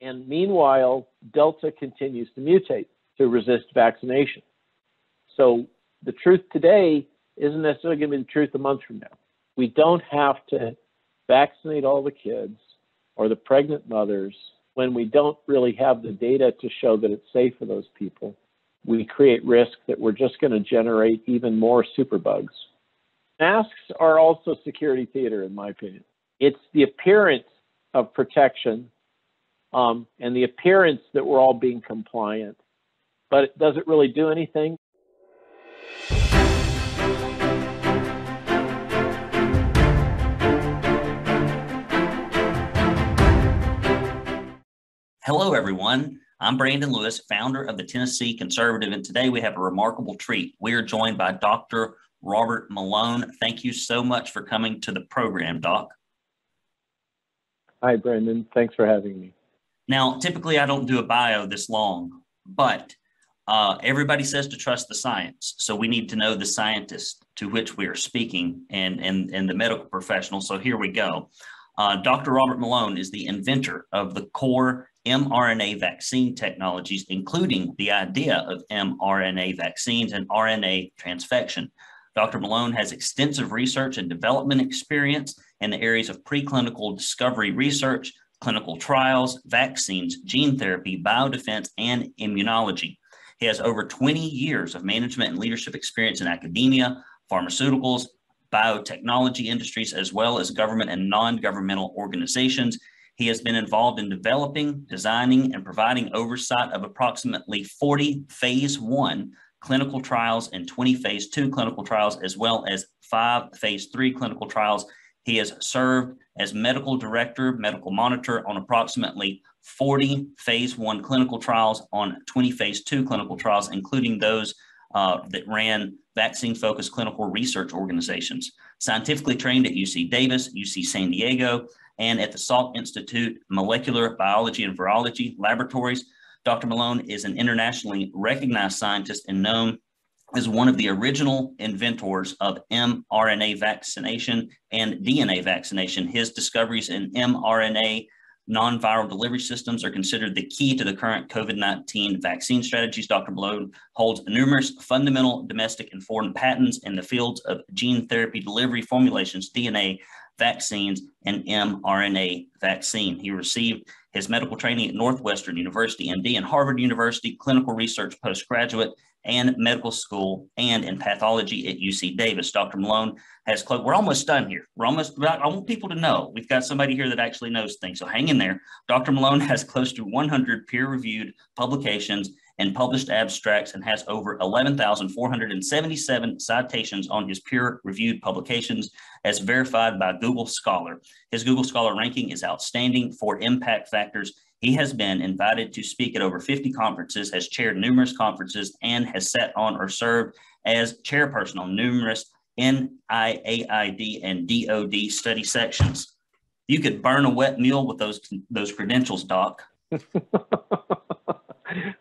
And meanwhile, Delta continues to mutate to resist vaccination. So the truth today isn't necessarily going to be the truth a month from now. We don't have to vaccinate all the kids or the pregnant mothers when we don't really have the data to show that it's safe for those people. We create risk that we're just going to generate even more superbugs. Masks are also security theater, in my opinion. It's the appearance of protection um, and the appearance that we're all being compliant, but it does it really do anything? Hello, everyone. I'm Brandon Lewis, founder of the Tennessee Conservative, and today we have a remarkable treat. We are joined by Dr. Robert Malone. Thank you so much for coming to the program, Doc. Hi, Brandon. Thanks for having me. Now, typically I don't do a bio this long, but uh, everybody says to trust the science. So we need to know the scientist to which we are speaking and, and, and the medical professional. So here we go. Uh, Dr. Robert Malone is the inventor of the core mRNA vaccine technologies, including the idea of mRNA vaccines and RNA transfection. Dr. Malone has extensive research and development experience in the areas of preclinical discovery research, clinical trials, vaccines, gene therapy, biodefense, and immunology. He has over 20 years of management and leadership experience in academia, pharmaceuticals, biotechnology industries, as well as government and non governmental organizations. He has been involved in developing, designing, and providing oversight of approximately 40 phase one clinical trials and 20 phase two clinical trials, as well as five phase three clinical trials. He has served as medical director, medical monitor on approximately 40 phase one clinical trials, on 20 phase two clinical trials, including those uh, that ran vaccine focused clinical research organizations. Scientifically trained at UC Davis, UC San Diego, and at the Salk Institute Molecular Biology and Virology Laboratories. Dr. Malone is an internationally recognized scientist and known as one of the original inventors of mRNA vaccination and DNA vaccination. His discoveries in mRNA non-viral delivery systems are considered the key to the current COVID-19 vaccine strategies. Dr. Malone holds numerous fundamental domestic and foreign patents in the fields of gene therapy delivery formulations, DNA vaccines, and mRNA vaccine. He received his medical training at Northwestern University, MD, and Harvard University, clinical research postgraduate, and medical school, and in pathology at UC Davis. Dr. Malone has close. We're almost done here. We're almost. I want people to know we've got somebody here that actually knows things. So hang in there. Dr. Malone has close to 100 peer-reviewed publications and published abstracts and has over 11,477 citations on his peer-reviewed publications as verified by Google Scholar. His Google Scholar ranking is outstanding for impact factors. He has been invited to speak at over 50 conferences, has chaired numerous conferences, and has sat on or served as chairperson on numerous NIAID and DOD study sections. You could burn a wet mule with those, those credentials, Doc. uh,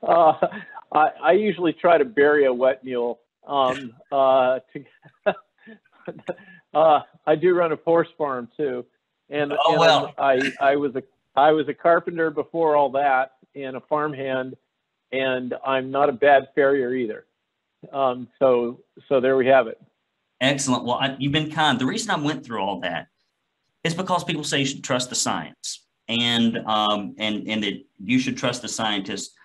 I, I, usually try to bury a wet mule. Um, uh, to, uh, I do run a horse farm too, and, oh, and well. I, I was a I was a carpenter before all that, and a farmhand, and I'm not a bad farrier either. Um, so so there we have it. Excellent. Well, I, you've been kind. The reason I went through all that is because people say you should trust the science, and um, and and that you should trust the scientists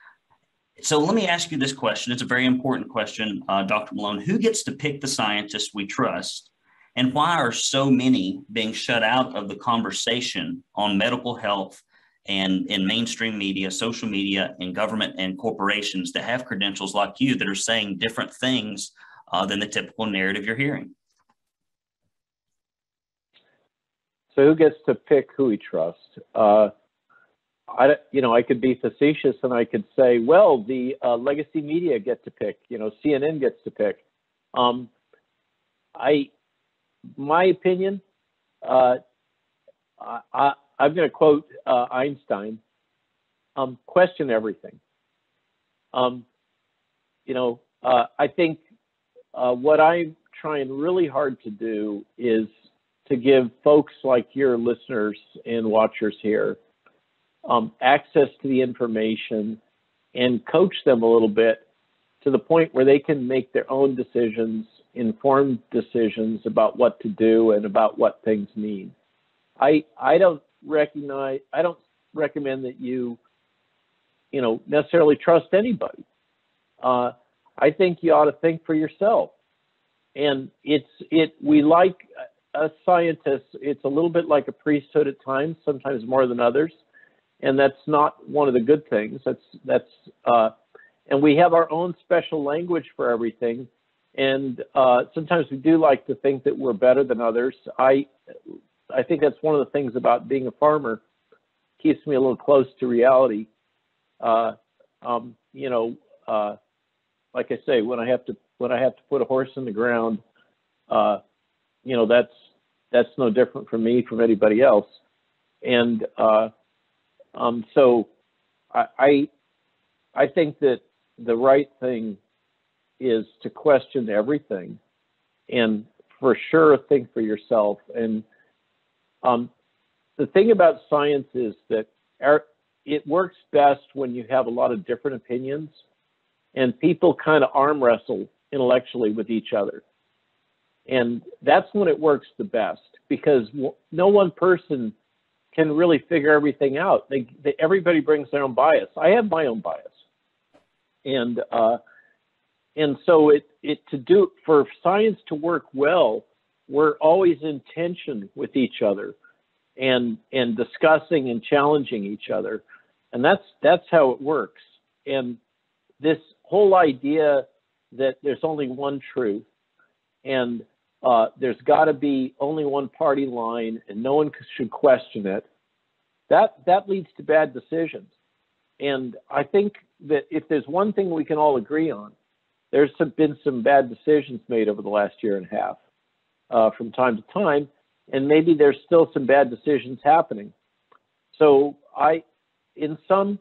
so let me ask you this question. It's a very important question, uh, Dr. Malone. Who gets to pick the scientists we trust? And why are so many being shut out of the conversation on medical health and in mainstream media, social media, and government and corporations that have credentials like you that are saying different things uh, than the typical narrative you're hearing? So, who gets to pick who we trust? Uh, I, you know, I could be facetious and I could say, well, the uh, legacy media get to pick. You know, CNN gets to pick. Um, I, my opinion, uh, I, am going to quote uh, Einstein: um, "Question everything." Um, you know, uh, I think uh, what I'm trying really hard to do is to give folks like your listeners and watchers here um, access to the information and coach them a little bit to the point where they can make their own decisions, informed decisions about what to do and about what things mean. I I don't recognize I don't recommend that you you know necessarily trust anybody. Uh, I think you ought to think for yourself. And it's it we like as scientists, it's a little bit like a priesthood at times, sometimes more than others, and that's not one of the good things. That's that's uh, and we have our own special language for everything, and uh, sometimes we do like to think that we're better than others. I I think that's one of the things about being a farmer keeps me a little close to reality. Uh, um, you know, uh, like I say, when I have to when I have to put a horse in the ground, uh, you know, that's that's no different from me from anybody else. And uh, um, so I, I I think that the right thing is to question everything and for sure think for yourself. And um, the thing about science is that our, it works best when you have a lot of different opinions and people kind of arm wrestle intellectually with each other. And that's when it works the best because no one person can really figure everything out. They, they, everybody brings their own bias. I have my own bias, and uh, and so it it to do for science to work well, we're always in tension with each other, and and discussing and challenging each other, and that's that's how it works. And this whole idea that there's only one truth and uh, there's got to be only one party line and no one should question it that that leads to bad decisions and i think that if there's one thing we can all agree on there's some, been some bad decisions made over the last year and a half uh, from time to time and maybe there's still some bad decisions happening so i in some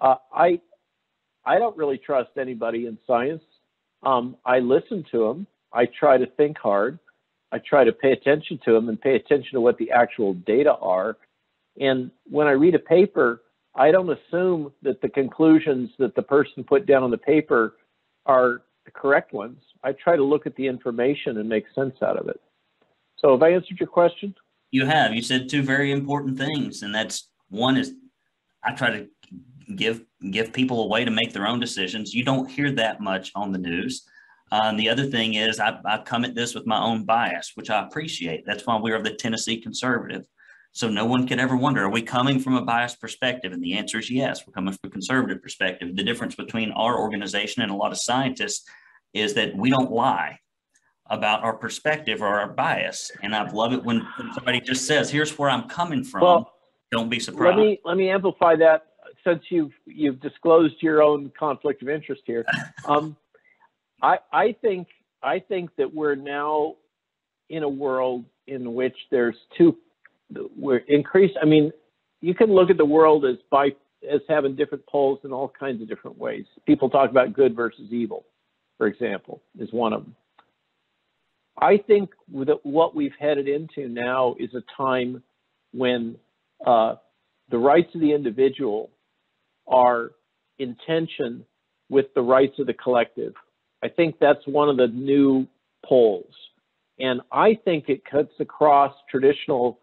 uh, i I don't really trust anybody in science. Um, I listen to them. I try to think hard. I try to pay attention to them and pay attention to what the actual data are. And when I read a paper, I don't assume that the conclusions that the person put down on the paper are the correct ones. I try to look at the information and make sense out of it. So, have I answered your question? You have. You said two very important things, and that's one is I try to give give people a way to make their own decisions. You don't hear that much on the news. Uh, and the other thing is, I, I come at this with my own bias, which I appreciate. That's why we are the Tennessee conservative. So no one could ever wonder, are we coming from a biased perspective? And the answer is yes, we're coming from a conservative perspective. The difference between our organization and a lot of scientists is that we don't lie about our perspective or our bias. And I love it when somebody just says, here's where I'm coming from. Well, don't be surprised. Let me let me amplify that since you've you've disclosed your own conflict of interest here, um, I I think I think that we're now in a world in which there's two we're increased. I mean, you can look at the world as by as having different poles in all kinds of different ways. People talk about good versus evil, for example, is one of them. I think that what we've headed into now is a time when uh, the rights of the individual are in tension with the rights of the collective. I think that's one of the new poles. And I think it cuts across traditional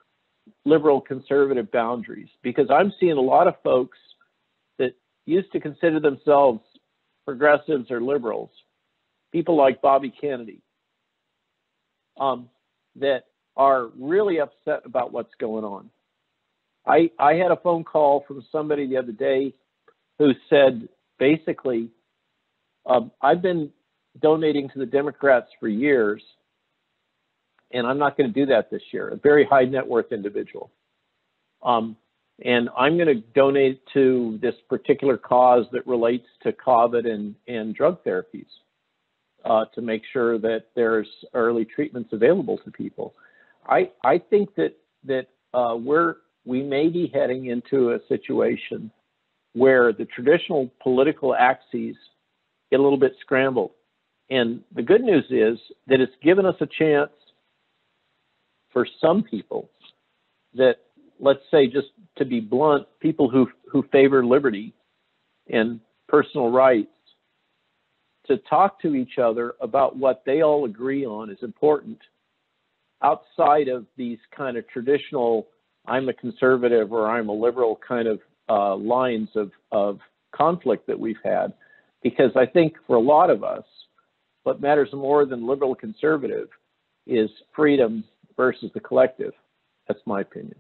liberal conservative boundaries because I'm seeing a lot of folks that used to consider themselves progressives or liberals, people like Bobby Kennedy, um, that are really upset about what's going on. I, I had a phone call from somebody the other day who said basically, um, I've been donating to the Democrats for years, and I'm not going to do that this year. A very high net worth individual. Um, and I'm going to donate to this particular cause that relates to COVID and, and drug therapies uh, to make sure that there's early treatments available to people. I, I think that, that uh, we're, we may be heading into a situation where the traditional political axes get a little bit scrambled. And the good news is that it's given us a chance for some people that let's say, just to be blunt, people who who favor liberty and personal rights to talk to each other about what they all agree on is important outside of these kind of traditional I'm a conservative or I'm a liberal kind of uh, lines of, of conflict that we've had. Because I think for a lot of us, what matters more than liberal conservative is freedom versus the collective. That's my opinion.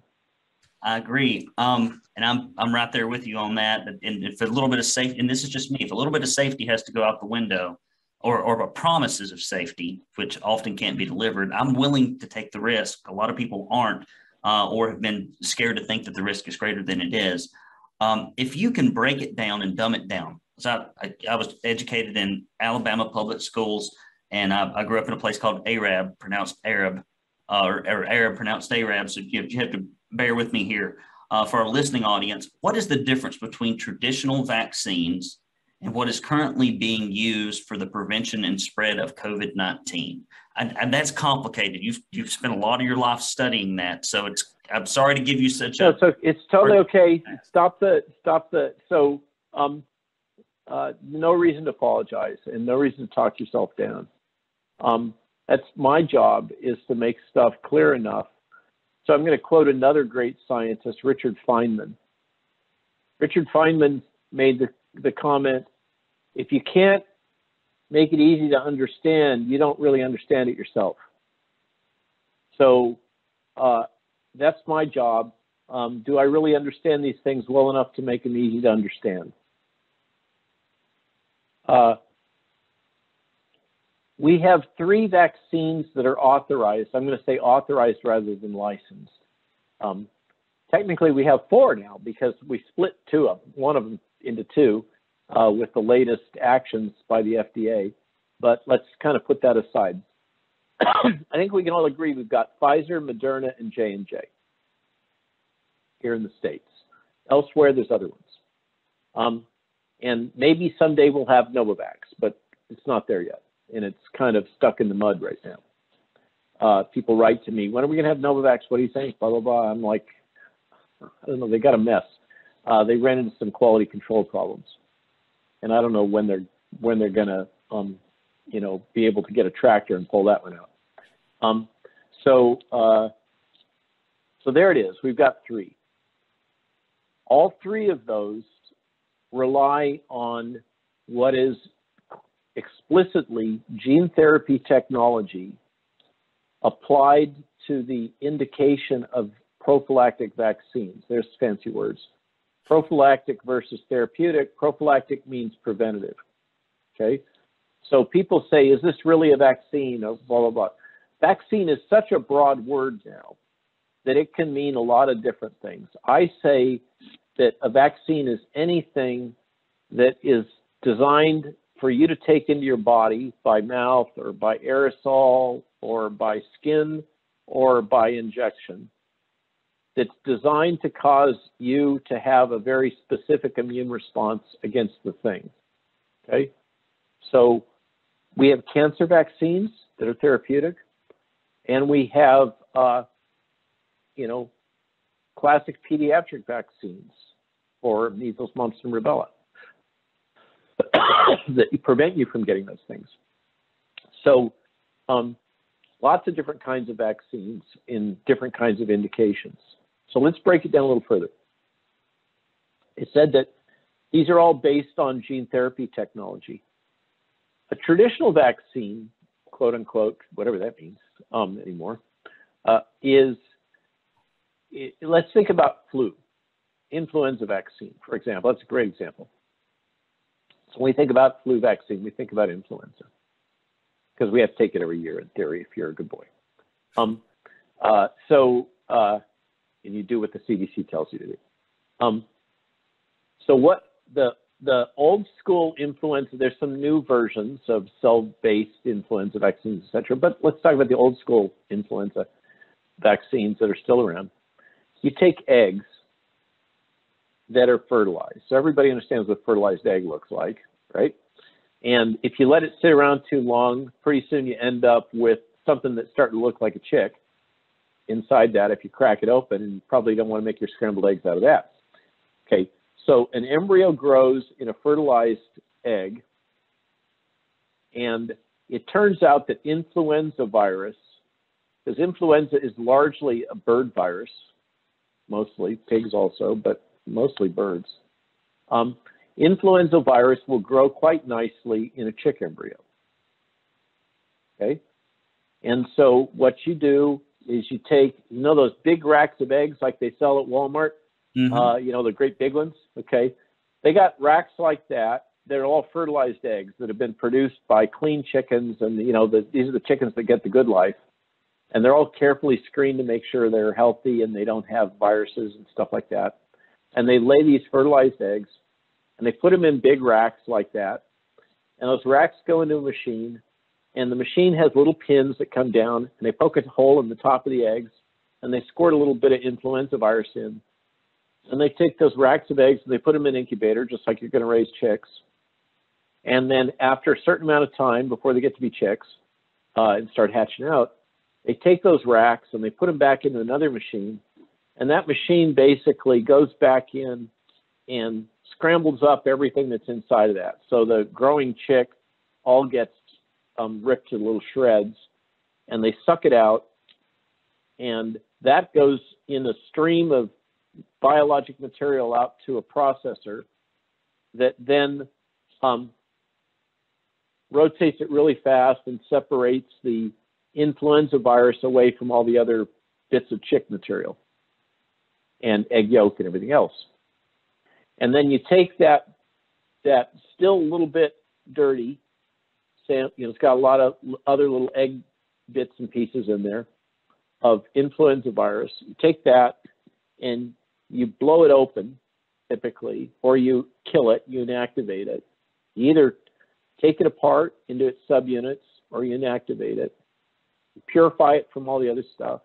I agree. Um, and I'm I'm right there with you on that. And if a little bit of safety, and this is just me, if a little bit of safety has to go out the window, or or promises of safety, which often can't be delivered, I'm willing to take the risk. A lot of people aren't, uh, or have been scared to think that the risk is greater than it is. Um, if you can break it down and dumb it down, so I, I, I was educated in Alabama public schools, and I, I, grew up in a place called Arab, pronounced Arab, uh, or, or, Arab pronounced Arab. So you, you have to bear with me here. Uh, for our listening audience, what is the difference between traditional vaccines and what is currently being used for the prevention and spread of COVID 19? And, and, that's complicated. You've, you've spent a lot of your life studying that. So it's, I'm sorry to give you such no, a. So it's totally okay. Stop the, stop the, so, um, uh, no reason to apologize and no reason to talk yourself down. Um, that's my job is to make stuff clear enough. So I'm going to quote another great scientist, Richard Feynman. Richard Feynman made the, the comment, if you can't make it easy to understand, you don't really understand it yourself. So uh, that's my job. Um, do I really understand these things well enough to make them easy to understand? Uh, we have three vaccines that are authorized. I'm going to say authorized rather than licensed. Um, technically, we have four now because we split two of them, one of them into two uh, with the latest actions by the FDA. But let's kind of put that aside. I think we can all agree we've got Pfizer, Moderna, and J and J here in the states. Elsewhere, there's other ones. Um, and maybe someday we'll have Novavax, but it's not there yet. And it's kind of stuck in the mud right now. Uh, people write to me, when are we going to have Novavax? What do you think? Blah, blah, blah. I'm like, I don't know. They got a mess. Uh, they ran into some quality control problems. And I don't know when they're, when they're going to, um, you know, be able to get a tractor and pull that one out. Um, so, uh, so there it is. We've got three. All three of those rely on what is explicitly gene therapy technology applied to the indication of prophylactic vaccines. There's fancy words. Prophylactic versus therapeutic. Prophylactic means preventative. Okay. So people say, is this really a vaccine or blah, blah, blah. Vaccine is such a broad word now that it can mean a lot of different things. I say that a vaccine is anything that is designed for you to take into your body by mouth or by aerosol or by skin or by injection that's designed to cause you to have a very specific immune response against the thing. Okay? So we have cancer vaccines that are therapeutic, and we have, uh, you know, classic pediatric vaccines for measles, mumps, and rubella that prevent you from getting those things. So, um, lots of different kinds of vaccines in different kinds of indications. So let's break it down a little further. It said that these are all based on gene therapy technology. A traditional vaccine, quote unquote, whatever that means um, anymore, uh, is it, let's think about flu influenza vaccine, for example. That's a great example. When we think about flu vaccine, we think about influenza because we have to take it every year in theory if you're a good boy. Um, uh, so, uh, and you do what the CDC tells you to do. Um, so what the the old school influenza, there's some new versions of cell-based influenza vaccines, et cetera, but let's talk about the old school influenza vaccines that are still around. You take eggs that are fertilized. So everybody understands what fertilized egg looks like, right? And if you let it sit around too long, pretty soon you end up with something that's starting to look like a chick. inside that if you crack it open, and probably don't want to make your scrambled eggs out of that. Okay, so an embryo grows in a fertilized egg, and it turns out that influenza virus, because influenza is largely a bird virus, mostly pigs also, but mostly birds. Um, influenza virus will grow quite nicely in a chick embryo. Okay, and so what you do is you take, you know, those big racks of eggs like they sell at Walmart. Mhm. Uh, you know, the great big ones. Okay, they got racks like that. They're all fertilized eggs that have been produced by clean chickens, and you know, the, these are the chickens that get the good life, and they're all carefully screened to make sure they're healthy and they don't have viruses and stuff like that. And they lay these fertilized eggs, and they put them in big racks like that, and those racks go into a machine, and the machine has little pins that come down, and they poke a hole in the top of the eggs, and they squirt a little bit of influenza virus in and they take those racks of eggs and they put them in an incubator, just like you're going to raise chicks. And then after a certain amount of time before they get to be chicks uh, and start hatching out, they take those racks and they put them back into another machine. And that machine basically goes back in and scrambles up everything that's inside of that. So the growing chick all gets um, ripped to little shreds and they suck it out. And that goes in a stream of biologic material out to a processor that then um, rotates it really fast and separates the influenza virus away from all the other bits of chick material and egg yolk and everything else. And then you take that that still a little bit dirty, you know, it's got a lot of other little egg bits and pieces in there of influenza virus. You take that and you blow it open typically, or you kill it, you inactivate it. You either take it apart into its subunits or you inactivate it, you purify it from all the other stuff,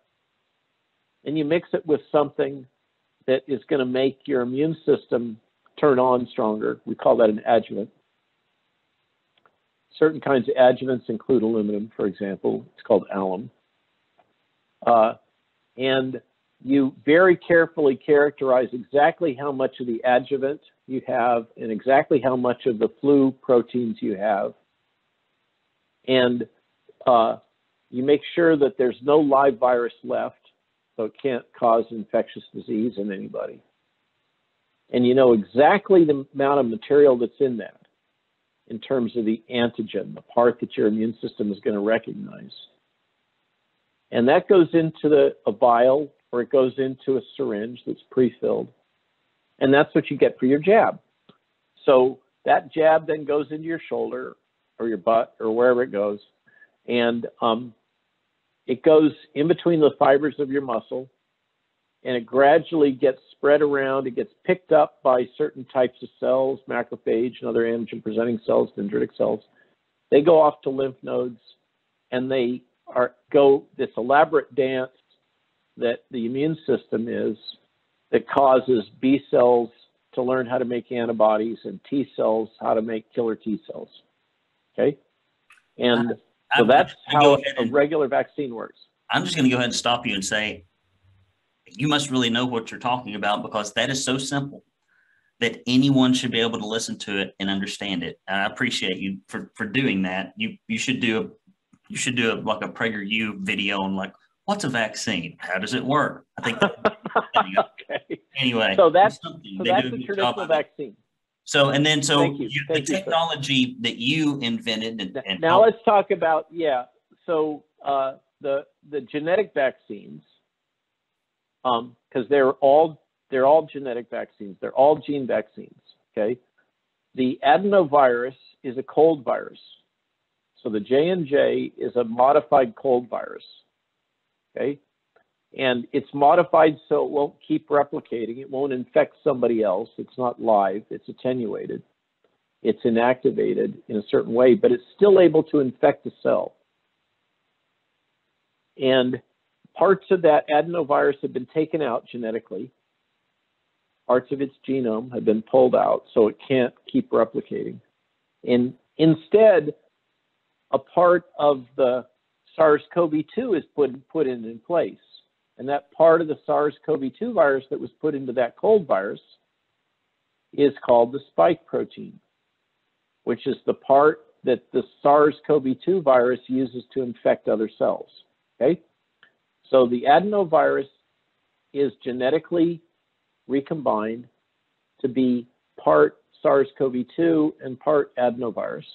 and you mix it with something that is going to make your immune system turn on stronger. We call that an adjuvant. Certain kinds of adjuvants include aluminum, for example. It's called alum. Uh, and you very carefully characterize exactly how much of the adjuvant you have and exactly how much of the flu proteins you have. And uh, you make sure that there's no live virus left, so it can't cause infectious disease in anybody. And you know exactly the amount of material that's in that in terms of the antigen, the part that your immune system is going to recognize. And that goes into the, a vial or it goes into a syringe that's pre-filled. And that's what you get for your jab. So that jab then goes into your shoulder or your butt or wherever it goes. And um, it goes in between the fibers of your muscle and it gradually gets spread around. It gets picked up by certain types of cells, macrophage and other antigen presenting cells, dendritic cells. They go off to lymph nodes and they are go this elaborate dance that the immune system is that causes B cells to learn how to make antibodies and T cells how to make killer T cells. Okay? And so I'm that's just gonna go how ahead a regular vaccine works. I'm just going to go ahead and stop you and say, you must really know what you're talking about because that is so simple that anyone should be able to listen to it and understand it. And I appreciate you for, for doing that. You you should do a you should do a, like a PragerU video on like what's a vaccine? How does it work? I think okay. anyway. So that's- something. So They that's a traditional vaccine. So and then so you. you- the technology that you invented and, and Now let's talk about yeah. So uh, the the genetic vaccines, because they're all they're all genetic vaccines. They're all gene vaccines. Okay. The adenovirus is a cold virus. So the J and J is a modified cold virus. Okay. And it's modified so it won't keep replicating. It won't infect somebody else. It's not live. It's attenuated it's inactivated in a certain way, but it's still able to infect a cell. And parts of that adenovirus have been taken out genetically. Parts of its genome have been pulled out so it can't keep replicating. And instead, a part of the SARS-CoV-2 is put, put in, in place. And that part of the SARS-CoV-2 virus that was put into that cold virus is called the spike protein, which is the part that the SARS-CoV-2 virus uses to infect other cells. Okay? So the adenovirus is genetically recombined to be part SARS-CoV-2 and part adenovirus.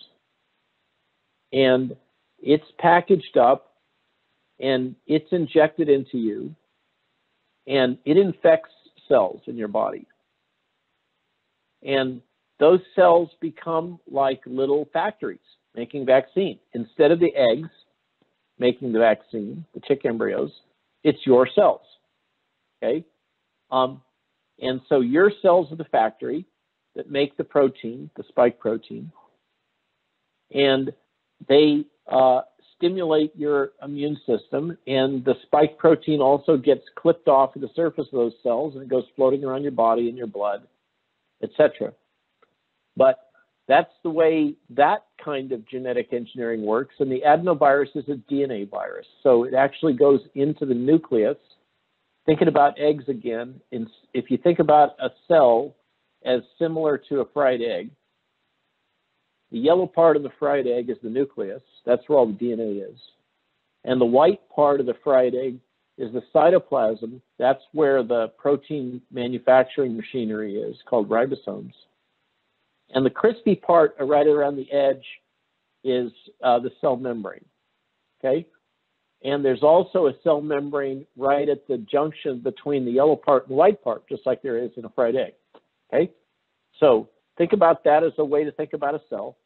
And it's packaged up and it's injected into you and it infects cells in your body. And those cells become like little factories making vaccine. Instead of the eggs making the vaccine, the chick embryos, it's your cells. Okay? Um, and so your cells are the factory that make the protein, the spike protein, and they uh, stimulate your immune system. And the spike protein also gets clipped off of the surface of those cells and it goes floating around your body and your blood, etc. But that's the way that kind of genetic engineering works. And the adenovirus is a DNA virus. So it actually goes into the nucleus. Thinking about eggs again, if you think about a cell as similar to a fried egg, the yellow part of the fried egg is the nucleus. That's where all the DNA is. And the white part of the fried egg is the cytoplasm. That's where the protein manufacturing machinery is called ribosomes. And the crispy part right around the edge is uh, the cell membrane. Okay? And there's also a cell membrane right at the junction between the yellow part and white part, just like there is in a fried egg. Okay? So think about that as a way to think about a cell.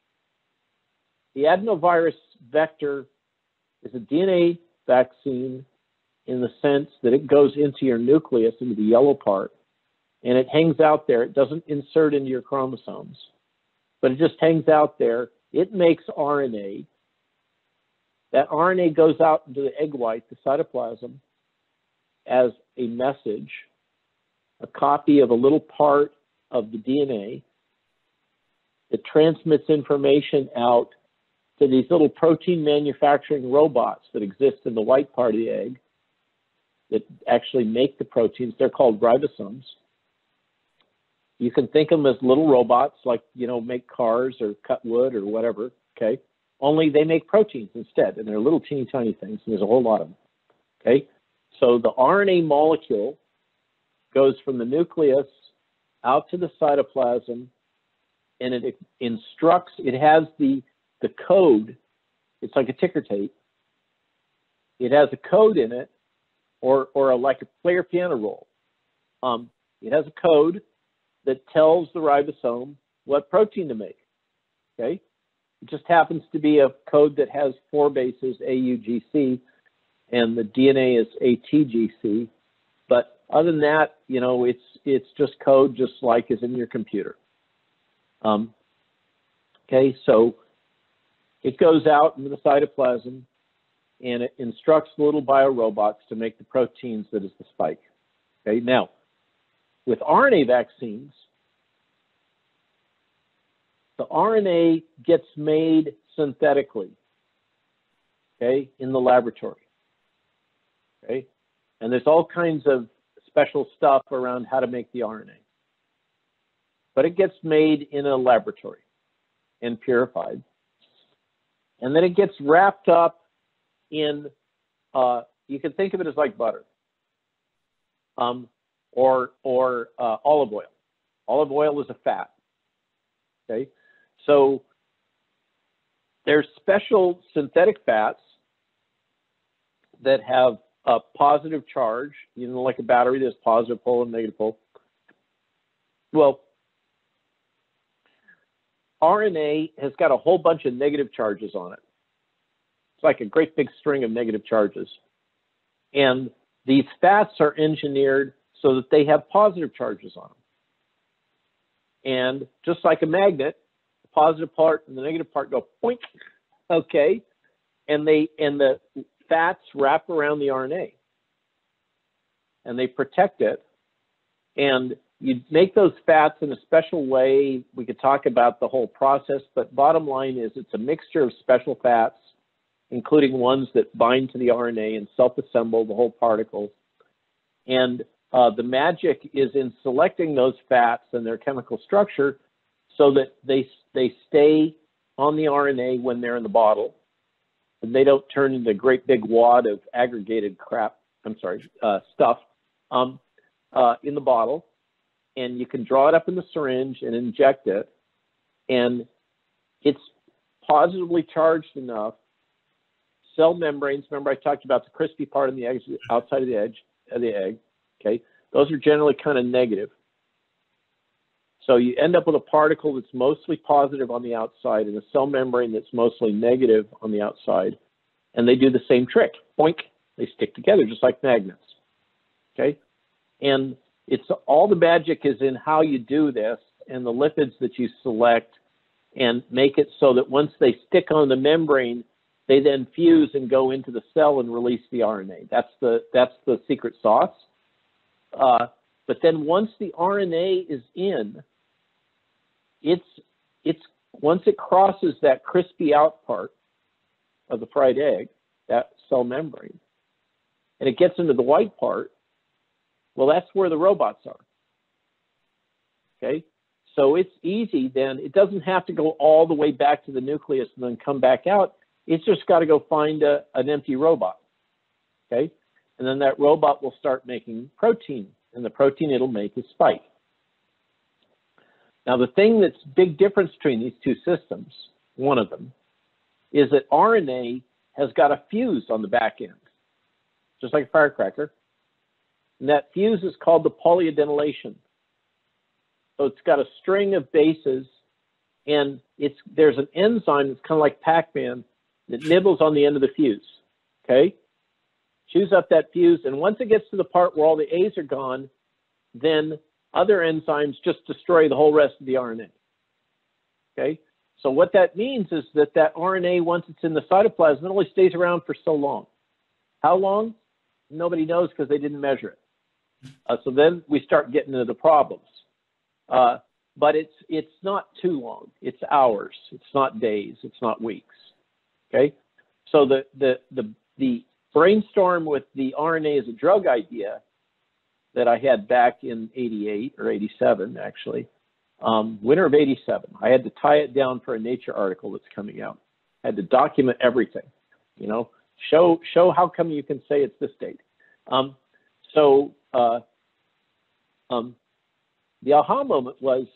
The adenovirus vector is a DNA vaccine in the sense that it goes into your nucleus, into the yellow part, and it hangs out there. It doesn't insert into your chromosomes, but it just hangs out there. It makes RNA. That RNA goes out into the egg white, the cytoplasm, as a message, a copy of a little part of the DNA. It transmits information out to these little protein manufacturing robots that exist in the white part of the egg that actually make the proteins. They're called ribosomes. You can think of them as little robots, like you know, make cars or cut wood or whatever. Okay, only they make proteins instead, and they're little teeny tiny things. And there's a whole lot of them. Okay, so the RNA molecule goes from the nucleus out to the cytoplasm, and it instructs. It has the the code. It's like a ticker tape. It has a code in it, or or a, like a player piano roll. Um, it has a code that tells the ribosome what protein to make. Okay? It just happens to be a code that has four bases, AUGC, and the DNA is ATGC. But other than that, you know, it's it's just code just like is in your computer. Um, okay, so it goes out into the cytoplasm and it instructs the little biorobots to make the proteins that is the spike. Okay, now with RNA vaccines, the RNA gets made synthetically, okay, in the laboratory. Okay, and there's all kinds of special stuff around how to make the RNA. But it gets made in a laboratory and purified. And then it gets wrapped up in, uh, you can think of it as like butter. Um, or, or uh, olive oil. Olive oil is a fat. Okay, so there's special synthetic fats that have a positive charge, you know, like a battery, there's positive pole and negative pole. Well, RNA has got a whole bunch of negative charges on it. It's like a great big string of negative charges. And these fats are engineered so that they have positive charges on them. And just like a magnet, the positive part and the negative part go point, okay, and they and the fats wrap around the RNA, and they protect it. And you make those fats in a special way. We could talk about the whole process, but bottom line is it's a mixture of special fats, including ones that bind to the RNA and self-assemble the whole particles And uh, the magic is in selecting those fats and their chemical structure so that they, they stay on the RNA when they're in the bottle and they don't turn into a great big wad of aggregated crap. I'm sorry, uh, stuff um, uh, in the bottle. And you can draw it up in the syringe and inject it. And it's positively charged enough. Cell membranes, remember I talked about the crispy part on the egg, outside of the edge of the egg. Okay, those are generally kind of negative. So you end up with a particle that's mostly positive on the outside and a cell membrane that's mostly negative on the outside. And they do the same trick. Boink, they stick together just like magnets. Okay? And it's all the magic is in how you do this and the lipids that you select and make it so that once they stick on the membrane, they then fuse and go into the cell and release the RNA. That's the that's the secret sauce. Uh, but then once the RNA is in, it's it's once it crosses that crispy out part of the fried egg, that cell membrane, and it gets into the white part, well, that's where the robots are. Okay, so it's easy then. It doesn't have to go all the way back to the nucleus and then come back out. It's just got to go find a, an empty robot. Okay, and then that robot will start making protein, and the protein it'll make is spike. Now, the thing that's big difference between these two systems, one of them, is that RNA has got a fuse on the back end, just like a firecracker. And that fuse is called the polyadenylation. So it's got a string of bases, and it's there's an enzyme that's kind of like Pac-Man that nibbles on the end of the fuse. Okay, chews up that fuse, and once it gets to the part where all the A's are gone, then other enzymes just destroy the whole rest of the RNA. Okay, so what that means is that that RNA, once it's in the cytoplasm, it only stays around for so long. How long? Nobody knows because they didn't measure it. Uh, so then we start getting into the problems. Uh, but it's it's not too long. It's hours. It's not days. It's not weeks. Okay. So the the the the brainstorm with the RNA as a drug idea that I had back in 88 or 87, actually, um, winter of 87. I had to tie it down for a Nature article that's coming out. I had to document everything, you know, show show how come you can say it's this date. Um, so uh, um, the aha moment was,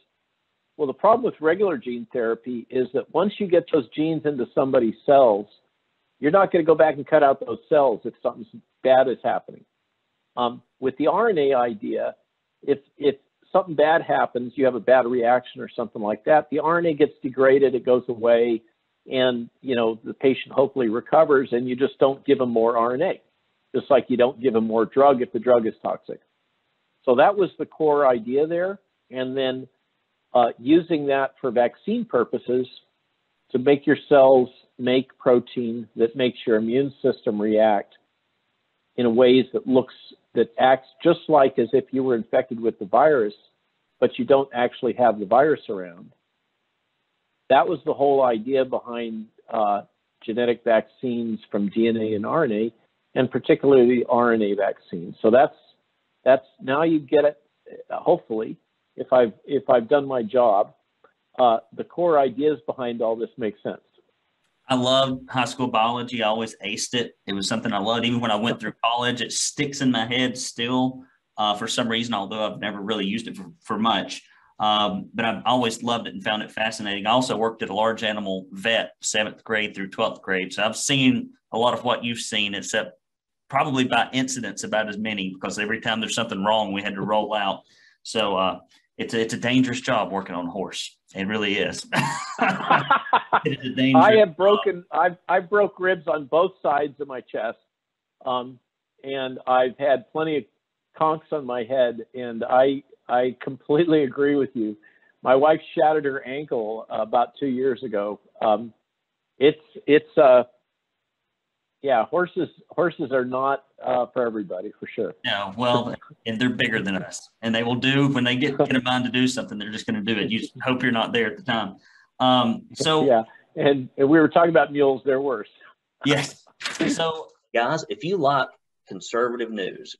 well, the problem with regular gene therapy is that once you get those genes into somebody's cells, you're not going to go back and cut out those cells if something bad is happening. Um, with the RNA idea, if, if something bad happens, you have a bad reaction or something like that, the RNA gets degraded, it goes away, and you know the patient hopefully recovers, and you just don't give them more RNA, just like you don't give them more drug if the drug is toxic. So that was the core idea there, and then uh, using that for vaccine purposes to make your cells make protein that makes your immune system react in ways that looks that acts just like as if you were infected with the virus, but you don't actually have the virus around. That was the whole idea behind uh, genetic vaccines from DNA and RNA, and particularly the RNA vaccines. So that's that's now you get it. Hopefully, if I've if I've done my job, uh, the core ideas behind all this make sense. I loved high school biology. I always aced it. It was something I loved. Even when I went through college, it sticks in my head still uh, for some reason, although I've never really used it for, for much. Um, but I've always loved it and found it fascinating. I also worked at a large animal vet, seventh grade through 12th grade. So I've seen a lot of what you've seen, except probably by incidents about as many, because every time there's something wrong, we had to roll out. So uh, it's, a, it's a dangerous job working on a horse. It really is. I have broken. I've I've broke ribs on both sides of my chest, um, and I've had plenty of conks on my head. And I I completely agree with you. My wife shattered her ankle uh, about two years ago. Um, it's it's uh yeah horses horses are not uh, for everybody for sure. Yeah, well, and they're bigger than us, and they will do when they get get a mind to do something. They're just going to do it. You hope you're not there at the time. Um, so yeah, and, and we were talking about mules; they're worse. Yes. So guys, if you like conservative news,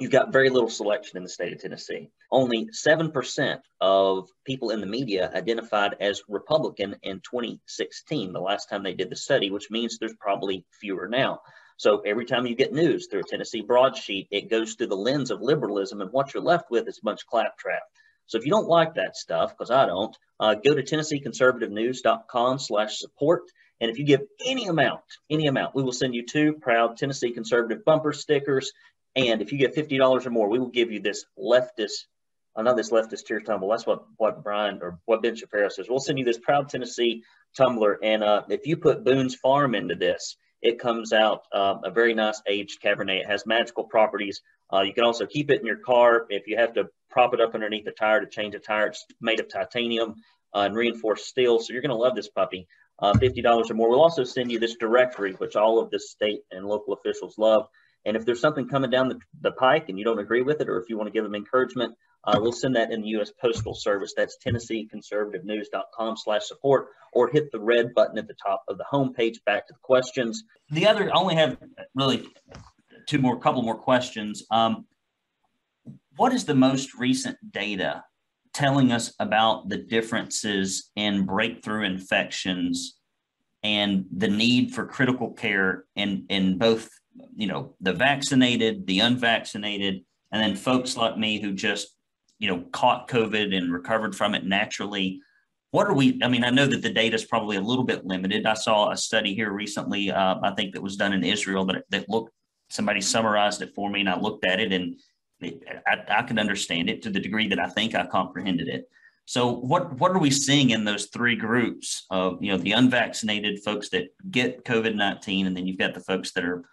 you've got very little selection in the state of Tennessee. Only 7% of people in the media identified as Republican in 2016, the last time they did the study, which means there's probably fewer now. So every time you get news through a Tennessee broadsheet, it goes through the lens of liberalism, and what you're left with is a bunch of claptrap. So if you don't like that stuff, because I don't, uh, go to TennesseeConservativeNews.com slash support. And if you give any amount, any amount, we will send you two proud Tennessee Conservative bumper stickers. And if you get $50 or more, we will give you this leftist, uh, not this leftist tear tumble. That's what, what Brian or what Ben Shapiro says. We'll send you this proud Tennessee tumbler. And uh, if you put Boone's Farm into this, it comes out um, a very nice aged Cabernet. It has magical properties. Uh, you can also keep it in your car if you have to prop it up underneath the tire to change a tire. It's made of titanium uh, and reinforced steel. So you're going to love this puppy. Uh, $50 or more. We'll also send you this directory, which all of the state and local officials love. And if there's something coming down the, the pike and you don't agree with it, or if you want to give them encouragement, uh, we'll send that in the U.S. Postal Service. That's TennesseeConservativeNews.com slash support, or hit the red button at the top of the homepage. Back to the questions. The other, I only have really two more, couple more questions. Um, what is the most recent data telling us about the differences in breakthrough infections and the need for critical care in, in both, you know, the vaccinated, the unvaccinated, and then folks like me who just, you know, caught COVID and recovered from it naturally. What are we? I mean, I know that the data is probably a little bit limited. I saw a study here recently, uh, I think that was done in Israel that, that looked, somebody summarized it for me and I looked at it and I, I can understand it to the degree that I think I comprehended it. So what what are we seeing in those three groups of you know the unvaccinated folks that get COVID nineteen, and then you've got the folks that are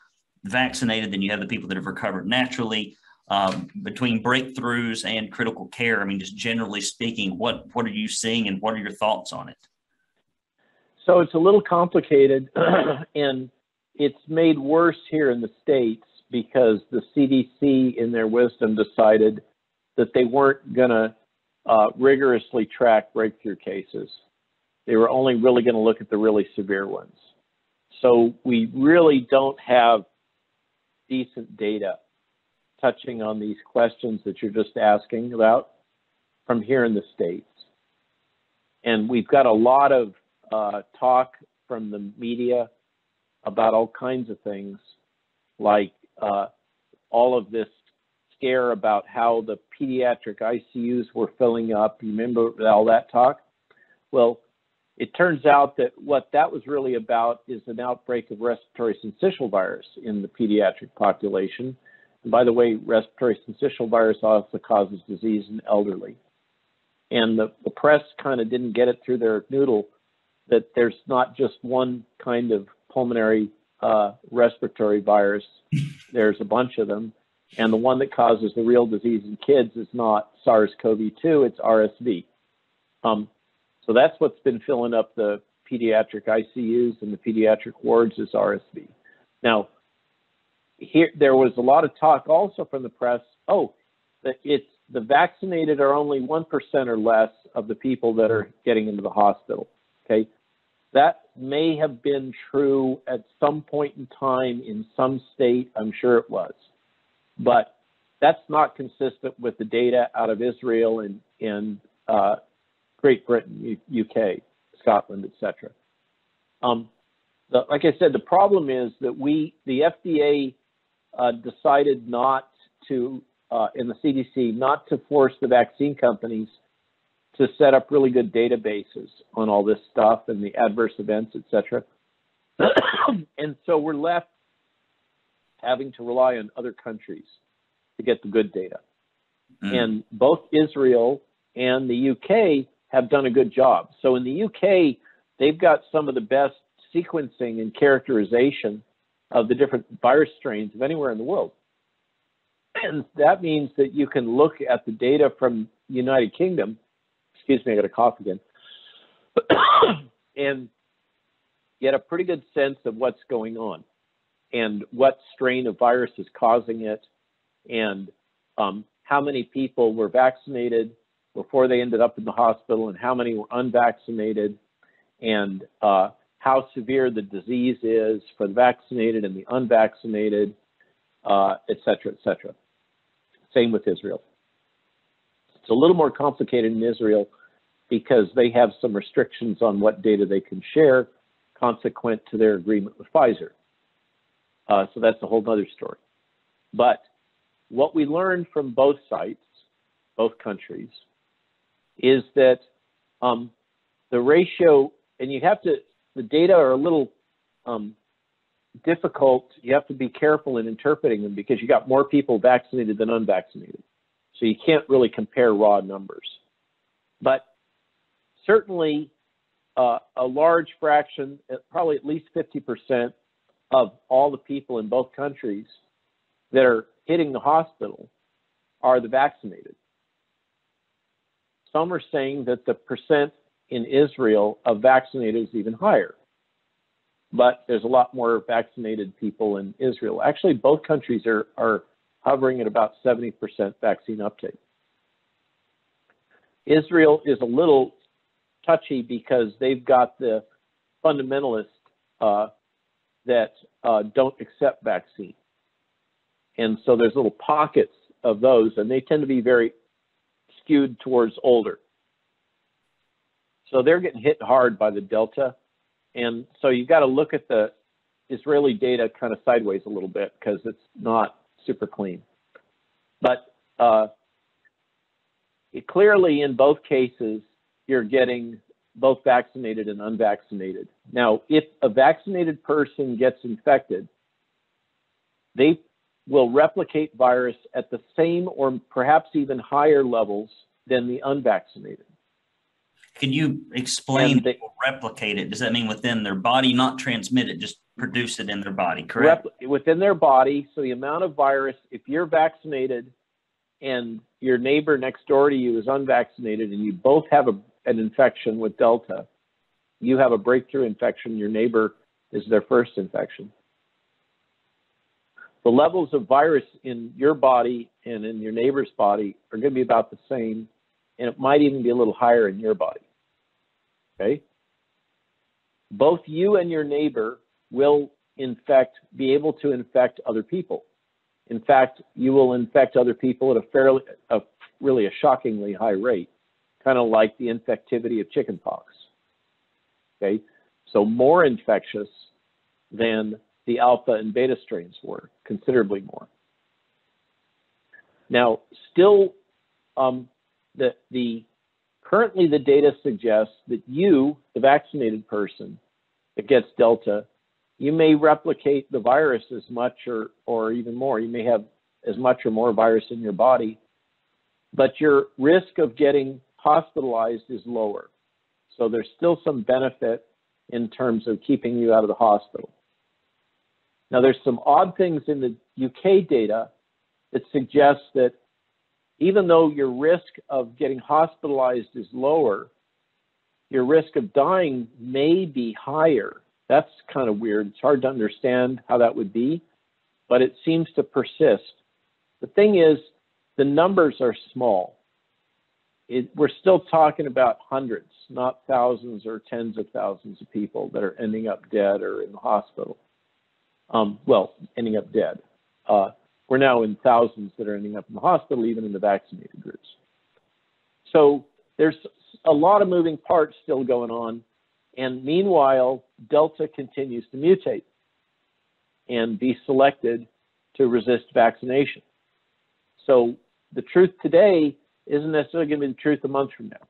vaccinated, then you have the people that have recovered naturally. Um, between breakthroughs and critical care, I mean, just generally speaking, what what are you seeing, and what are your thoughts on it? So it's a little complicated, and it's made worse here in the states because the CDC, in their wisdom, decided that they weren't going to uh, rigorously track breakthrough cases. They were only really going to look at the really severe ones. So we really don't have decent data touching on these questions that you're just asking about from here in the States. And we've got a lot of uh, talk from the media about all kinds of things like uh, all of this scare about how the pediatric ICUs were filling up. You remember all that talk? Well, it turns out that what that was really about is an outbreak of respiratory syncytial virus in the pediatric population. And by the way, respiratory syncytial virus also causes disease in elderly. And the, the press kind of didn't get it through their noodle that there's not just one kind of pulmonary uh, respiratory virus. There's a bunch of them. And the one that causes the real disease in kids is not SARS CoV 2, it's RSV. Um, so that's what's been filling up the pediatric ICUs and the pediatric wards is RSV. Now, here there was a lot of talk also from the press. Oh, that it's the vaccinated are only one percent or less of the people that are getting into the hospital. Okay, that may have been true at some point in time in some state. I'm sure it was. But that's not consistent with the data out of Israel and, and uh, Great Britain, U- UK, Scotland, etc. Um, like I said, the problem is that we, the FDA, uh, decided not to, uh, in the CDC, not to force the vaccine companies to set up really good databases on all this stuff and the adverse events, etc. and so we're left having to rely on other countries to get the good data. Mm. And both Israel and the UK have done a good job. So in the UK, they've got some of the best sequencing and characterization of the different virus strains of anywhere in the world. And that means that you can look at the data from United Kingdom. Excuse me, I got a cough again, and get a pretty good sense of what's going on and what strain of virus is causing it and um, how many people were vaccinated before they ended up in the hospital and how many were unvaccinated. And uh, how severe the disease is for the vaccinated and the unvaccinated, uh, et cetera, et cetera. Same with Israel. It's a little more complicated in Israel because they have some restrictions on what data they can share consequent to their agreement with Pfizer. Uh, so that's a whole other story. But what we learned from both sites, both countries, is that um, the ratio, and you have to, the data are a little um, difficult. You have to be careful in interpreting them because you got more people vaccinated than unvaccinated. So you can't really compare raw numbers. But certainly uh, a large fraction, uh, probably at least 50% of all the people in both countries that are hitting the hospital are the vaccinated. Some are saying that the percent in Israel of vaccinated is even higher. But there's a lot more vaccinated people in Israel. Actually, both countries are, are hovering at about 70% vaccine uptake. Israel is a little touchy because they've got the fundamentalists uh, that uh, don't accept vaccine. And so there's little pockets of those, and they tend to be very skewed towards older. So they're getting hit hard by the Delta. And so you got to look at the Israeli data kind of sideways a little bit because it's not super clean. But uh, it, clearly, in both cases, you're getting both vaccinated and unvaccinated. Now, if a vaccinated person gets infected, they will replicate virus at the same or perhaps even higher levels than the unvaccinated. Can you explain they, replicate it? Does that mean within their body, not transmit it, just produce it in their body, correct? Rep, within their body. So the amount of virus, if you're vaccinated and your neighbor next door to you is unvaccinated and you both have a, an infection with Delta, you have a breakthrough infection, your neighbor is their first infection. The levels of virus in your body and in your neighbor's body are going to be about the same, and it might even be a little higher in your body. Okay? Both you and your neighbor will infect, be able to infect other people. In fact, you will infect other people at a fairly, a, really a shockingly high rate, kind of like the infectivity of chickenpox. Okay, so more infectious than the alpha and beta strains were, considerably more. Now, still, um, the, the currently the data suggests that you, the vaccinated person that gets Delta, you may replicate the virus as much or, or even more. You may have as much or more virus in your body, but your risk of getting hospitalized is lower. So there's still some benefit in terms of keeping you out of the hospital. Now, there's some odd things in the UK data that suggest that even though your risk of getting hospitalized is lower, your risk of dying may be higher that's kind of weird. It's hard to understand how that would be, but it seems to persist. The thing is, the numbers are small. It, we're still talking about hundreds, not thousands or tens of thousands of people that are ending up dead or in the hospital. Um, well, ending up dead. Uh, we're now in thousands that are ending up in the hospital, even in the vaccinated groups. So there's a lot of moving parts still going on. And meanwhile, Delta continues to mutate and be selected to resist vaccination. So the truth today isn't necessarily going to be the truth a month from now.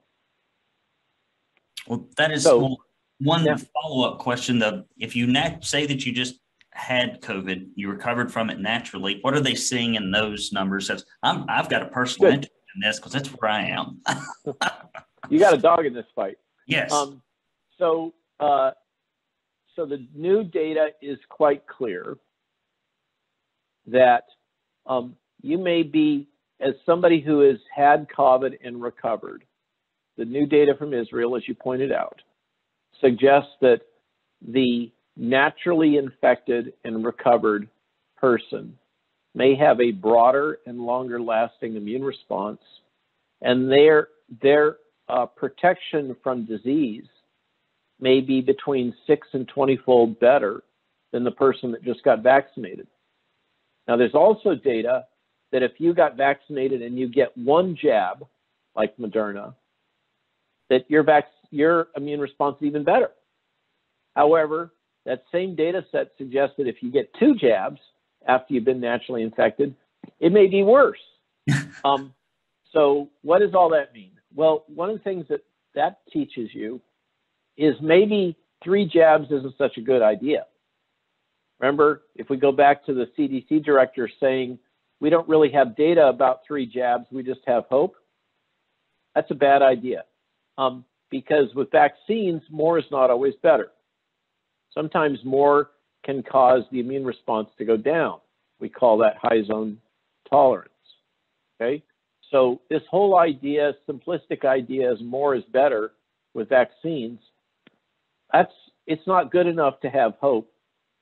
Well, that is so, one yeah. follow up question. Though, if you say that you just had COVID, you recovered from it naturally, what are they seeing in those numbers? I'm, I've got a personal Good. interest in this because that's where I am. you got a dog in this fight. Yes. Um, so, uh, so the new data is quite clear that um, you may be, as somebody who has had COVID and recovered, the new data from Israel, as you pointed out, suggests that the naturally infected and recovered person may have a broader and longer lasting immune response, and their, their uh, protection from disease may be between six and 20 fold better than the person that just got vaccinated. Now, there's also data that if you got vaccinated and you get one jab, like Moderna, that your vac- your immune response is even better. However, that same data set suggests that if you get two jabs after you've been naturally infected, it may be worse. um, so, what does all that mean? Well, one of the things that that teaches you is maybe three jabs isn't such a good idea. Remember, if we go back to the CDC director saying, we don't really have data about three jabs, we just have hope, that's a bad idea. Um, because with vaccines, more is not always better. Sometimes more can cause the immune response to go down. We call that high zone tolerance. Okay? So this whole idea, simplistic idea is more is better with vaccines. That's it's not good enough to have hope.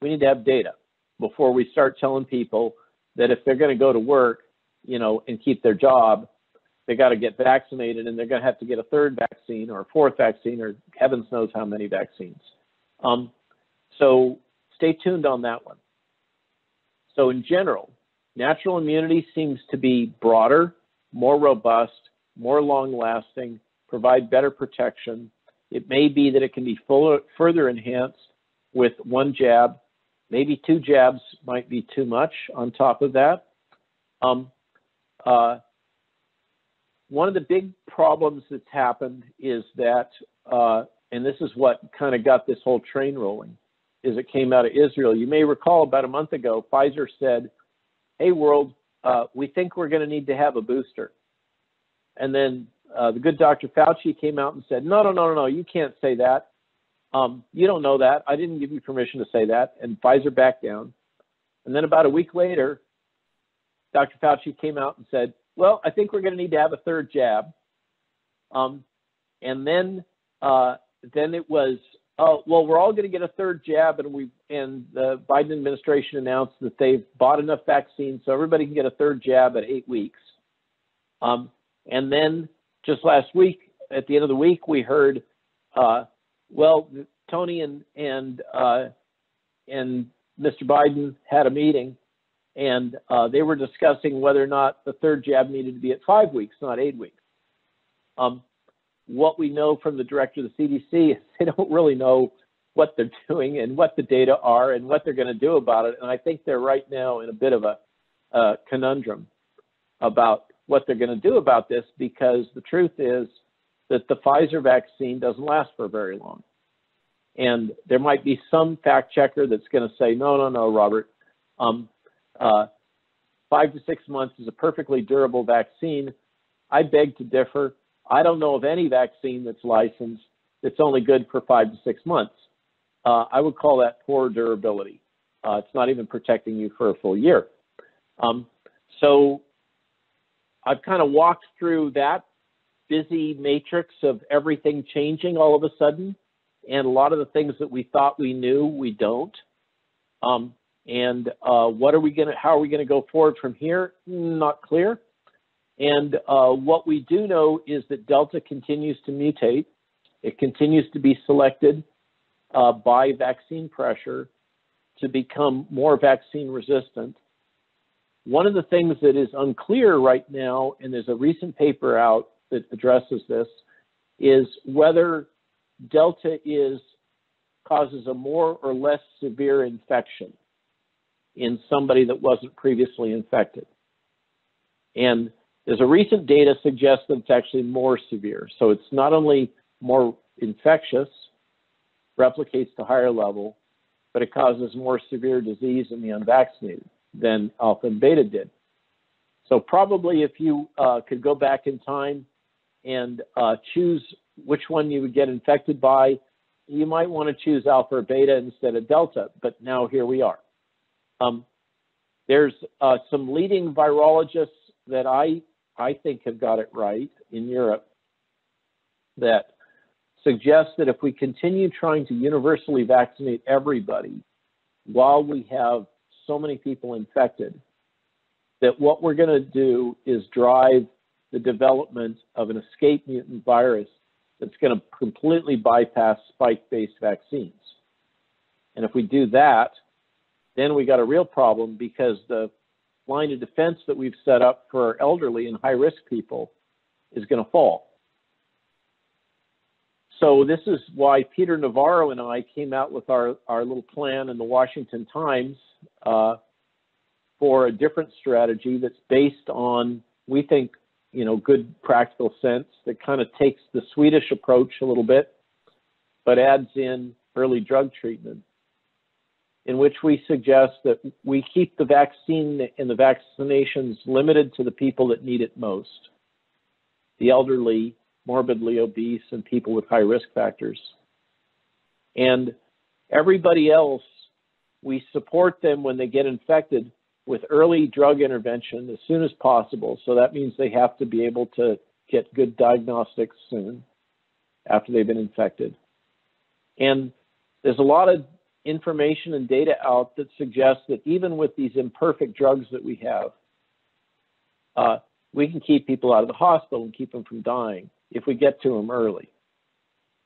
We need to have data before we start telling people that if they're going to go to work, you know, and keep their job, they got to get vaccinated and they're going to have to get a third vaccine or a fourth vaccine or heavens knows how many vaccines. Um, so stay tuned on that one. So in general, natural immunity seems to be broader, more robust, more long lasting, provide better protection. It may be that it can be fuller, further enhanced with one jab. Maybe two jabs might be too much on top of that. Um, uh, one of the big problems that's happened is that, uh, and this is what kind of got this whole train rolling, is it came out of Israel. You may recall about a month ago, Pfizer said, "Hey, world, uh, we think we're going to need to have a booster." And then uh, the good Dr. Fauci came out and said, "No, no, no, no, no, you can't say that. Um, you don't know that. I didn't give you permission to say that." And Pfizer backed down. And then about a week later, Dr. Fauci came out and said, "Well, I think we're going to need to have a third jab." Um, and then uh, then it was oh well we're all going to get a third jab and we and the biden administration announced that they've bought enough vaccines so everybody can get a third jab at eight weeks. Um, and then just last week at the end of the week we heard uh, well tony and and uh, and mr biden had a meeting and uh, they were discussing whether or not the third jab needed to be at five weeks not eight weeks. Um, what we know from the director of the CDC is they don't really know what they're doing and what the data are and what they're going to do about it. And I think they're right now in a bit of a, a conundrum about what they're going to do about this because the truth is that the Pfizer vaccine doesn't last for very long. And there might be some fact checker that's going to say, no, no, no, Robert. Um, uh, five to six months is a perfectly durable vaccine. I beg to differ. I don't know of any vaccine that's licensed that's only good for five to six months. Uh, I would call that poor durability. Uh, it's not even protecting you for a full year. Um, so I've kind of walked through that busy matrix of everything changing all of a sudden, and a lot of the things that we thought we knew, we don't. Um, and uh, what are we going to? How are we going to go forward from here? Not clear. And uh, what we do know is that Delta continues to mutate. It continues to be selected uh, by vaccine pressure to become more vaccine resistant. One of the things that is unclear right now, and there's a recent paper out that addresses this, is whether Delta is causes a more or less severe infection in somebody that wasn't previously infected. And there's a recent data suggests that it's actually more severe. So it's not only more infectious, replicates to higher level, but it causes more severe disease in the unvaccinated than alpha and beta did. So probably if you uh, could go back in time and uh, choose which one you would get infected by, you might want to choose alpha or beta instead of delta, but now here we are. Um, there's uh, some leading virologists that I I think have got it right in Europe that suggests that if we continue trying to universally vaccinate everybody while we have so many people infected, that what we're going to do is drive the development of an escape mutant virus that's going to completely bypass spike based vaccines. And if we do that, then we got a real problem because the line of defense that we've set up for our elderly and high risk people is going to fall. So this is why Peter Navarro and I came out with our, our little plan in the Washington Times uh, for a different strategy that's based on, we think, you know, good practical sense that kind of takes the Swedish approach a little bit, but adds in early drug treatment, in which we suggest that we keep the vaccine and the vaccinations limited to the people that need it most, the elderly, morbidly obese, and people with high risk factors. And everybody else, we support them when they get infected with early drug intervention as soon as possible. So that means they have to be able to get good diagnostics soon after they've been infected. And there's a lot of information and data out that suggests that even with these imperfect drugs that we have, uh, we can keep people out of the hospital and keep them from dying if we get to them early.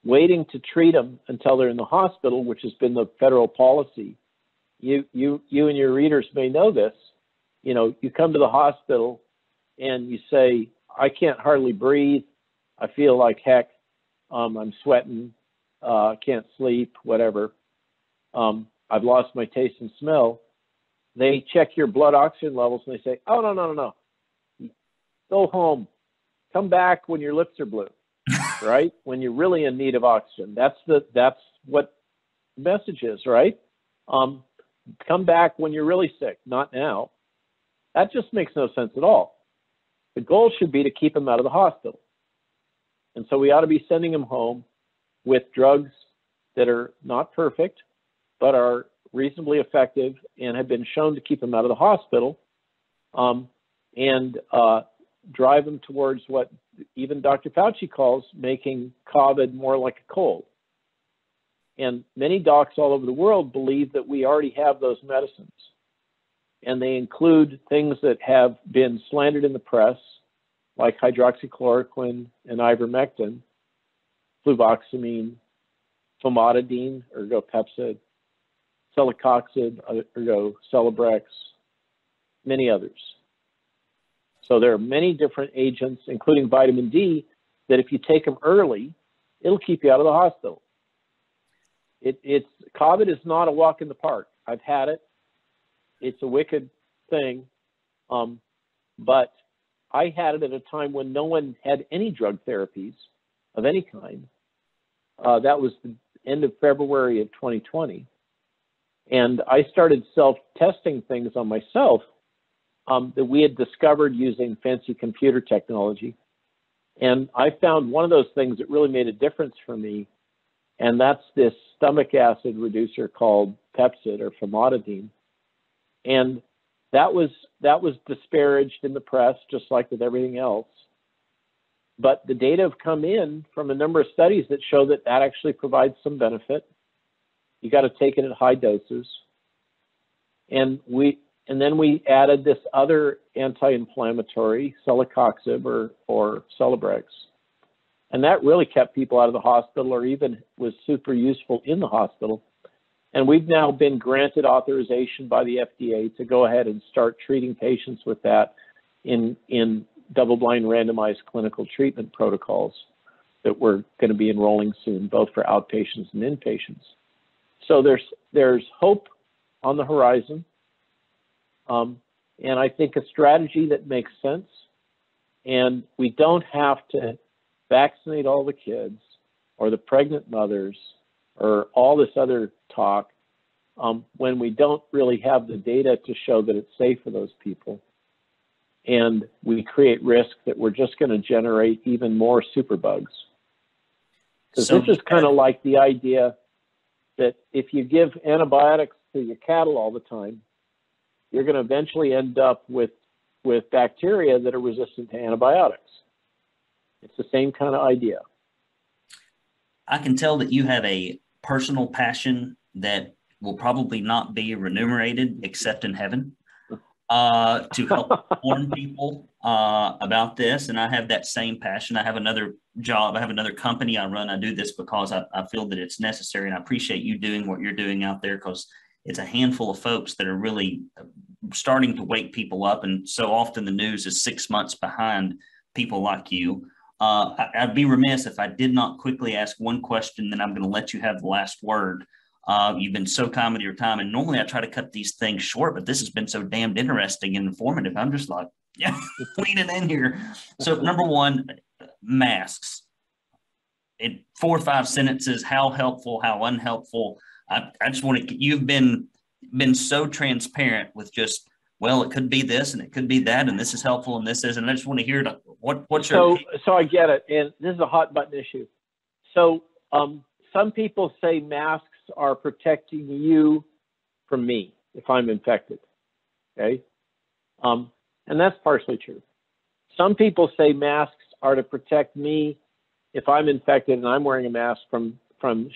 Waiting to treat them until they're in the hospital, which has been the federal policy, you you you and your readers may know this. You know, you come to the hospital and you say, "I can't hardly breathe. I feel like heck. Um, I'm sweating. Uh, can't sleep. Whatever. Um, I've lost my taste and smell." They check your blood oxygen levels and they say, "Oh no no no no, go home. Come back when your lips are blue." right? When you're really in need of oxygen. That's the that's what the message is, right? Um, come back when you're really sick, not now. That just makes no sense at all. The goal should be to keep them out of the hospital. And so we ought to be sending them home with drugs that are not perfect, but are reasonably effective and have been shown to keep them out of the hospital um, and uh, drive them towards what even Dr. Fauci calls making COVID more like a cold. And many docs all over the world believe that we already have those medicines. And they include things that have been slandered in the press, like hydroxychloroquine and ivermectin, fluvoxamine, famotidine, ergo Pepcid, celecoxib, ergo Celebrex, many others. So there are many different agents, including vitamin D, that if you take them early, it'll keep you out of the hospital. It, it's COVID is not a walk in the park. I've had it. It's a wicked thing, um, but I had it at a time when no one had any drug therapies of any kind. Uh, that was the end of February of 2020, and I started self-testing things on myself um, that we had discovered using fancy computer technology. And I found one of those things that really made a difference for me and that's this stomach acid reducer called Pepcid or famotidine. And that was that was disparaged in the press, just like with everything else. But the data have come in from a number of studies that show that that actually provides some benefit. You got to take it at high doses. And we and then we added this other anti-inflammatory, celecoxib or or Celebrex, and that really kept people out of the hospital or even was super useful in the hospital. And we've now been granted authorization by the FDA to go ahead and start treating patients with that in, in double-blind randomized clinical treatment protocols that we're going to be enrolling soon, both for outpatients and inpatients. So there's, there's hope on the horizon. Um, and I think a strategy that makes sense. And we don't have to vaccinate all the kids or the pregnant mothers or all this other talk um, when we don't really have the data to show that it's safe for those people. And we create risk that we're just going to generate even more superbugs. Because so, this is kind of like the idea that if you give antibiotics to your cattle all the time, you're going to eventually end up with, with bacteria that are resistant to antibiotics. It's the same kind of idea. I can tell that you have a personal passion that will probably not be remunerated except in heaven uh, to help warn people uh, about this. And I have that same passion. I have another job, I have another company I run. I do this because I, I feel that it's necessary. And I appreciate you doing what you're doing out there because it's a handful of folks that are really starting to wake people up. And so often the news is six months behind people like you. Uh, I, would be remiss if I did not quickly ask one question, then I'm going to let you have the last word. Uh, you've been so kind with your time, and normally I try to cut these things short, but this has been so damned interesting and informative. I'm just like, yeah, leaning in here. So, number one, masks. In four or five sentences, how helpful, how unhelpful. I, I just want to. You've been been so transparent with just well, it could be this and it could be that, and this is helpful and this is, and I just want to hear what what's your so so I get it, and this is a hot button issue. So um, some people say masks are protecting you from me if I'm infected. Okay, um, and that's partially true. Some people say masks are to protect me if I'm infected and I'm wearing a mask from from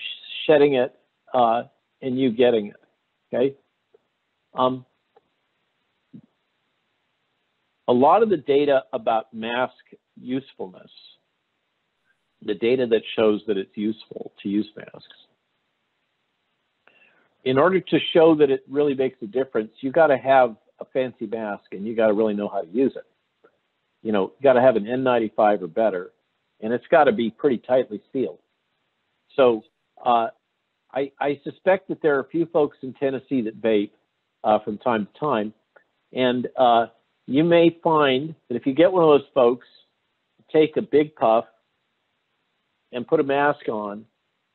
shedding it uh, and you getting it. Okay. Um, a lot of the data about mask usefulness, the data that shows that it's useful to use masks, in order to show that it really makes a difference, you got to have a fancy mask and you got to really know how to use it. You know, you got to have an N95 or better, and it's got to be pretty tightly sealed. So uh, I, I, suspect that there are a few folks in Tennessee that vape uh, from time to time, and uh, you may find that if you get one of those folks, take a big puff and put a mask on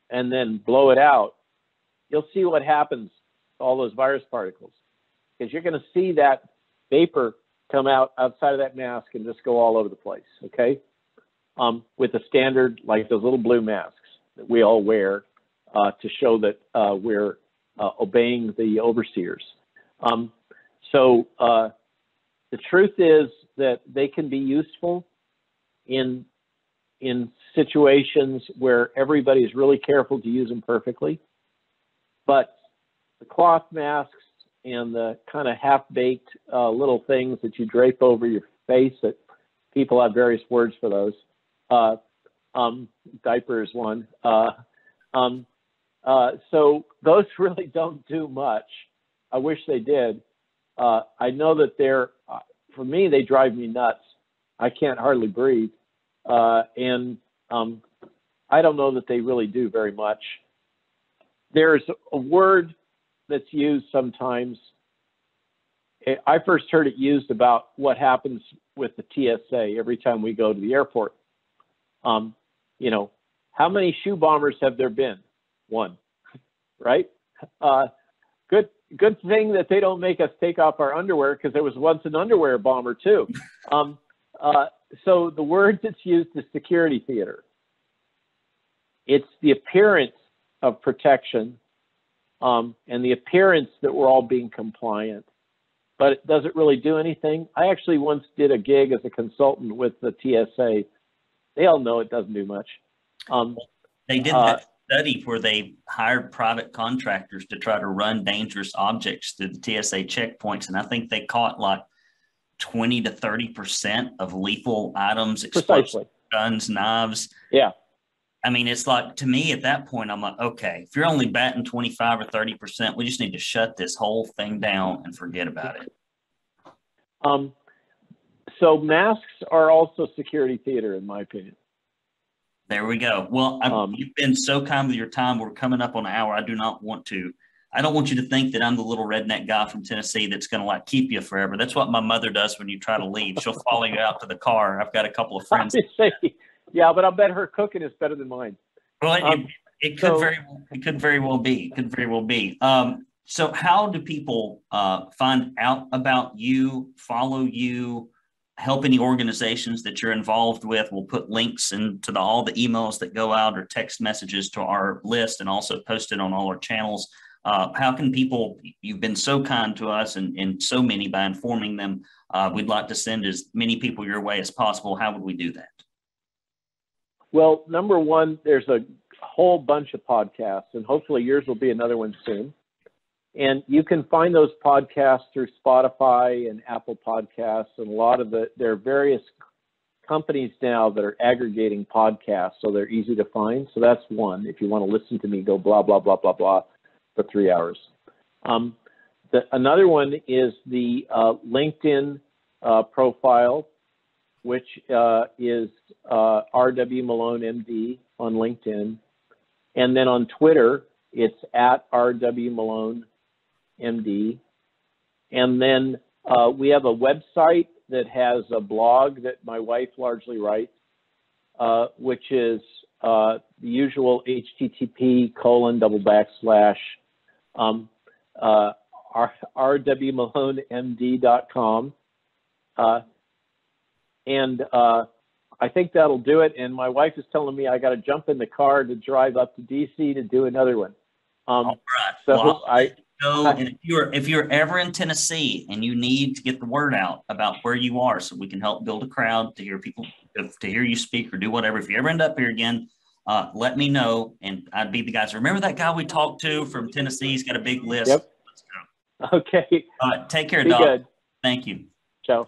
and then blow it out, you'll see what happens to all those virus particles. Because you're going to see that vapor come out outside of that mask and just go all over the place, okay? Um, with a standard, like those little blue masks that we all wear uh, to show that uh, we're uh, obeying the overseers. Um, so uh, the truth is that they can be useful in in situations where everybody is really careful to use them perfectly. But the cloth masks and the kind of half-baked uh, little things that you drape over your face that people have various words for those. Uh, um, is one. Uh, um, uh, so those really don't do much. I wish they did. Uh, I know that they're, uh, for me, they drive me nuts. I can't hardly breathe. And um, I don't know that they really do very much. There's a word that's used sometimes. I first heard it used about what happens with the TSA every time we go to the airport. Um, you know, how many shoe bombers have there been? One, right? Uh, good good thing that they don't make us take off our underwear because there was once an underwear bomber too. Um, uh, so the word that's used is security theater. It's the appearance of protection um, and the appearance that we're all being compliant, but it doesn't really do anything. I actually once did a gig as a consultant with the TSA. They all know it doesn't do much. Um, they did uh, that study where they hired private contractors to try to run dangerous objects through the TSA checkpoints, and I think they caught like twenty to thirty percent of lethal items, explosive guns, knives. Yeah. I mean, it's like to me at that point, I'm like, okay, if you're only batting 25 or 30 percent, we just need to shut this whole thing down and forget about it. Um, so masks are also security theater, in my opinion. There we go. Well, um, you've been so kind with your time. We're coming up on an hour. I do not want to. I don't want you to think that I'm the little redneck guy from Tennessee that's going to like keep you forever. That's what my mother does when you try to leave. She'll follow you out to the car. I've got a couple of friends. yeah, but I'll bet her cooking is better than mine. Well, um, it, it, could so, very it could very well be. It could very well be. Um, so, how do people uh, find out about you, follow you? help any organizations that you're involved with. We'll put links into the, all the emails that go out or text messages to our list and also post it on all our channels. Uh, how can people, you've been so kind to us and, and so many by informing them. Uh, we'd like to send as many people your way as possible. How would we do that? Well, number one, there's a whole bunch of podcasts, and hopefully yours will be another one soon. And you can find those podcasts through Spotify and Apple Podcasts, and a lot of the there are various companies now that are aggregating podcasts, so they're easy to find. So that's one. If you want to listen to me go blah blah blah blah blah for three hours. Um, the, another one is the uh, LinkedIn uh, profile, which uh, is uh, RW Malone MD on LinkedIn. And then on Twitter, it's at RW Malone MD. And then uh, we have a website that has a blog that my wife largely writes, uh, which is uh, the usual HTTP colon double backslash um, uh, rwmalonemd.com. Uh, and uh, I think that'll do it. And my wife is telling me I got to jump in the car to drive up to DC to do another one. Um, All right. so Well, I, and if you're if you're ever in Tennessee and you need to get the word out about where you are, so we can help build a crowd to hear people to hear you speak or do whatever. If you ever end up here again, uh, let me know, and I'd be the guys. Remember that guy we talked to from Tennessee? He's got a big list. Yep. Let's go. okay, right, take care, be Doc. good. Thank you. Ciao.